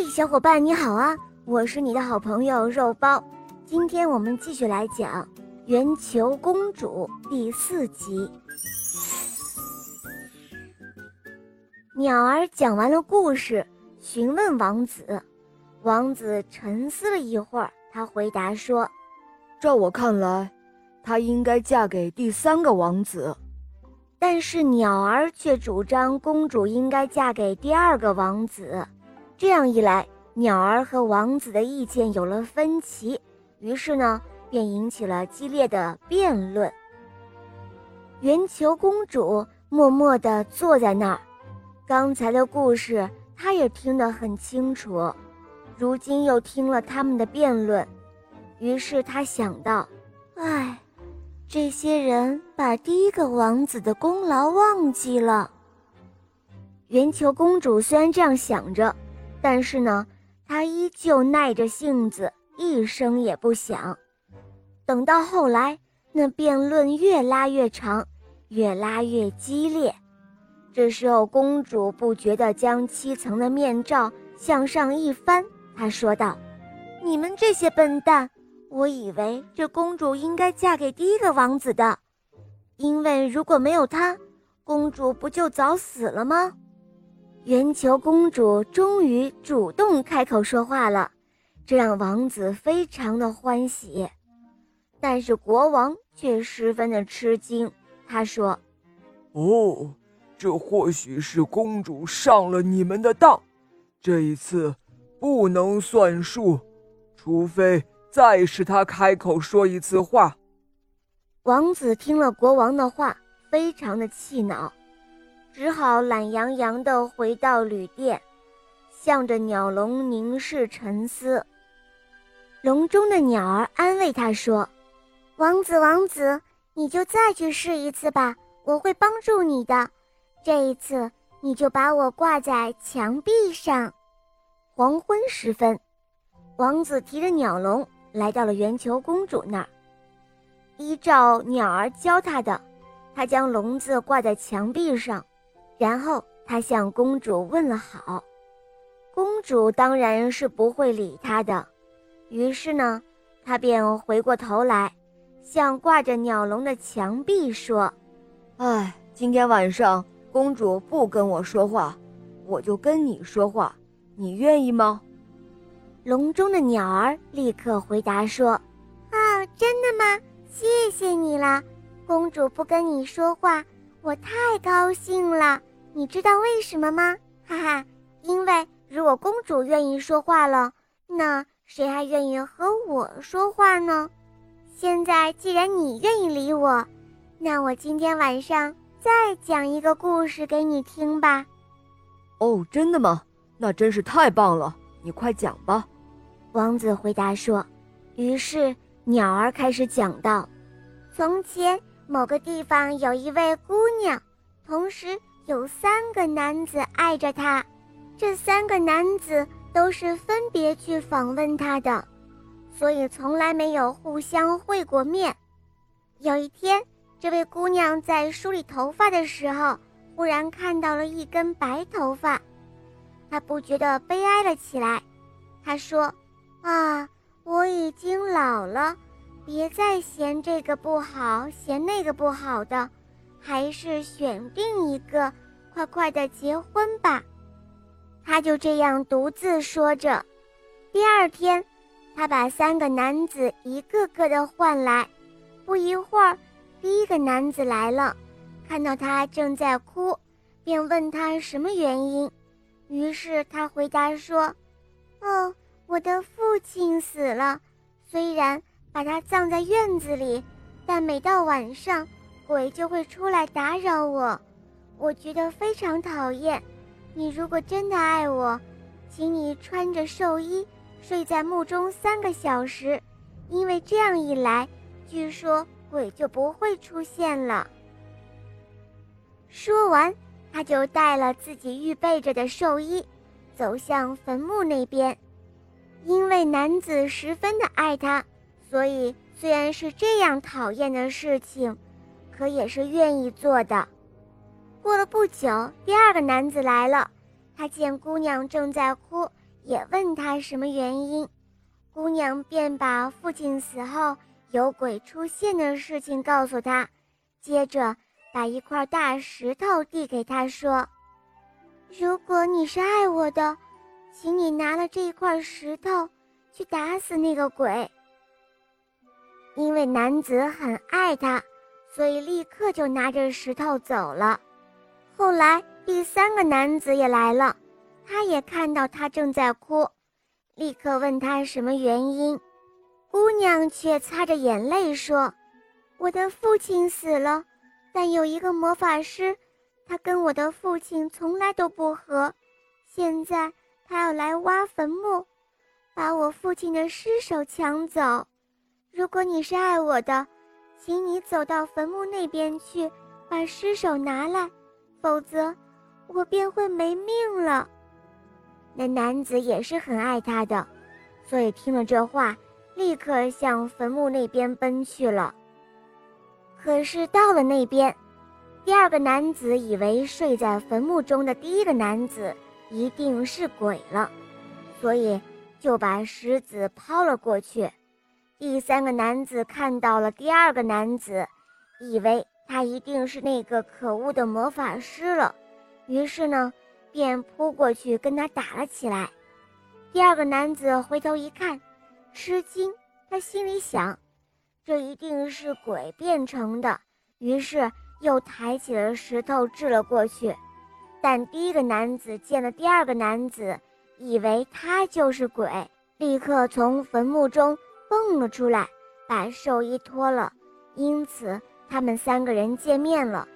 嘿，小伙伴你好啊！我是你的好朋友肉包。今天我们继续来讲《圆球公主》第四集。鸟儿讲完了故事，询问王子。王子沉思了一会儿，他回答说：“照我看来，她应该嫁给第三个王子。”但是鸟儿却主张公主应该嫁给第二个王子。这样一来，鸟儿和王子的意见有了分歧，于是呢，便引起了激烈的辩论。圆球公主默默地坐在那儿，刚才的故事她也听得很清楚，如今又听了他们的辩论，于是她想到：“唉。”这些人把第一个王子的功劳忘记了。圆球公主虽然这样想着，但是呢，她依旧耐着性子，一声也不响。等到后来，那辩论越拉越长，越拉越激烈。这时候，公主不觉地将七层的面罩向上一翻，她说道：“你们这些笨蛋！”我以为这公主应该嫁给第一个王子的，因为如果没有他，公主不就早死了吗？圆球公主终于主动开口说话了，这让王子非常的欢喜，但是国王却十分的吃惊。他说：“哦，这或许是公主上了你们的当，这一次不能算数，除非……”再使她开口说一次话。王子听了国王的话，非常的气恼，只好懒洋洋地回到旅店，向着鸟笼凝视沉思。笼中的鸟儿安慰他说：“王子，王子，你就再去试一次吧，我会帮助你的。这一次，你就把我挂在墙壁上。”黄昏时分，王子提着鸟笼。来到了圆球公主那儿，依照鸟儿教他的，他将笼子挂在墙壁上，然后他向公主问了好。公主当然是不会理他的，于是呢，他便回过头来，向挂着鸟笼的墙壁说：“哎，今天晚上公主不跟我说话，我就跟你说话，你愿意吗？”笼中的鸟儿立刻回答说：“啊，真的吗？谢谢你了，公主不跟你说话，我太高兴了。你知道为什么吗？哈哈，因为如果公主愿意说话了，那谁还愿意和我说话呢？现在既然你愿意理我，那我今天晚上再讲一个故事给你听吧。”哦，真的吗？那真是太棒了，你快讲吧。王子回答说：“于是鸟儿开始讲道：从前某个地方有一位姑娘，同时有三个男子爱着她。这三个男子都是分别去访问她的，所以从来没有互相会过面。有一天，这位姑娘在梳理头发的时候，忽然看到了一根白头发，她不觉得悲哀了起来。她说。”啊，我已经老了，别再嫌这个不好，嫌那个不好的，还是选定一个，快快的结婚吧。他就这样独自说着。第二天，他把三个男子一个个的唤来。不一会儿，第一个男子来了，看到他正在哭，便问他什么原因。于是他回答说：“哦。”我的父亲死了，虽然把他葬在院子里，但每到晚上，鬼就会出来打扰我，我觉得非常讨厌。你如果真的爱我，请你穿着寿衣睡在墓中三个小时，因为这样一来，据说鬼就不会出现了。说完，他就带了自己预备着的寿衣，走向坟墓那边。因为男子十分的爱他，所以虽然是这样讨厌的事情，可也是愿意做的。过了不久，第二个男子来了，他见姑娘正在哭，也问他什么原因。姑娘便把父亲死后有鬼出现的事情告诉他，接着把一块大石头递给他，说：“如果你是爱我的，请你拿了这一块石头去打死那个鬼。”因为男子很爱她，所以立刻就拿着石头走了。后来第三个男子也来了。他也看到他正在哭，立刻问他什么原因。姑娘却擦着眼泪说：“我的父亲死了，但有一个魔法师，他跟我的父亲从来都不和。现在他要来挖坟墓，把我父亲的尸首抢走。如果你是爱我的，请你走到坟墓那边去，把尸首拿来，否则我便会没命了。”那男子也是很爱她的，所以听了这话，立刻向坟墓那边奔去了。可是到了那边，第二个男子以为睡在坟墓中的第一个男子一定是鬼了，所以就把石子抛了过去。第三个男子看到了第二个男子，以为他一定是那个可恶的魔法师了，于是呢。便扑过去跟他打了起来。第二个男子回头一看，吃惊，他心里想：这一定是鬼变成的。于是又抬起了石头掷了过去。但第一个男子见了第二个男子，以为他就是鬼，立刻从坟墓中蹦了出来，把寿衣脱了。因此他们三个人见面了，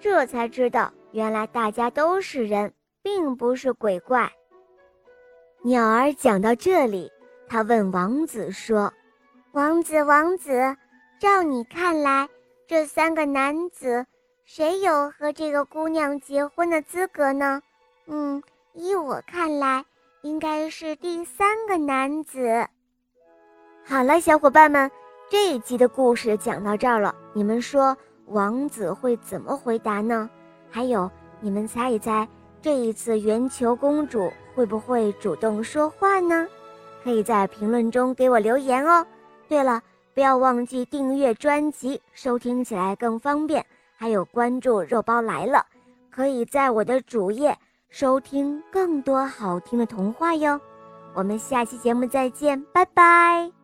这才知道原来大家都是人。并不是鬼怪。鸟儿讲到这里，他问王子说：“王子，王子，照你看来，这三个男子谁有和这个姑娘结婚的资格呢？”“嗯，依我看来，应该是第三个男子。”好了，小伙伴们，这一集的故事讲到这儿了。你们说王子会怎么回答呢？还有，你们猜一猜？这一次，圆球公主会不会主动说话呢？可以在评论中给我留言哦。对了，不要忘记订阅专辑，收听起来更方便。还有关注“肉包来了”，可以在我的主页收听更多好听的童话哟。我们下期节目再见，拜拜。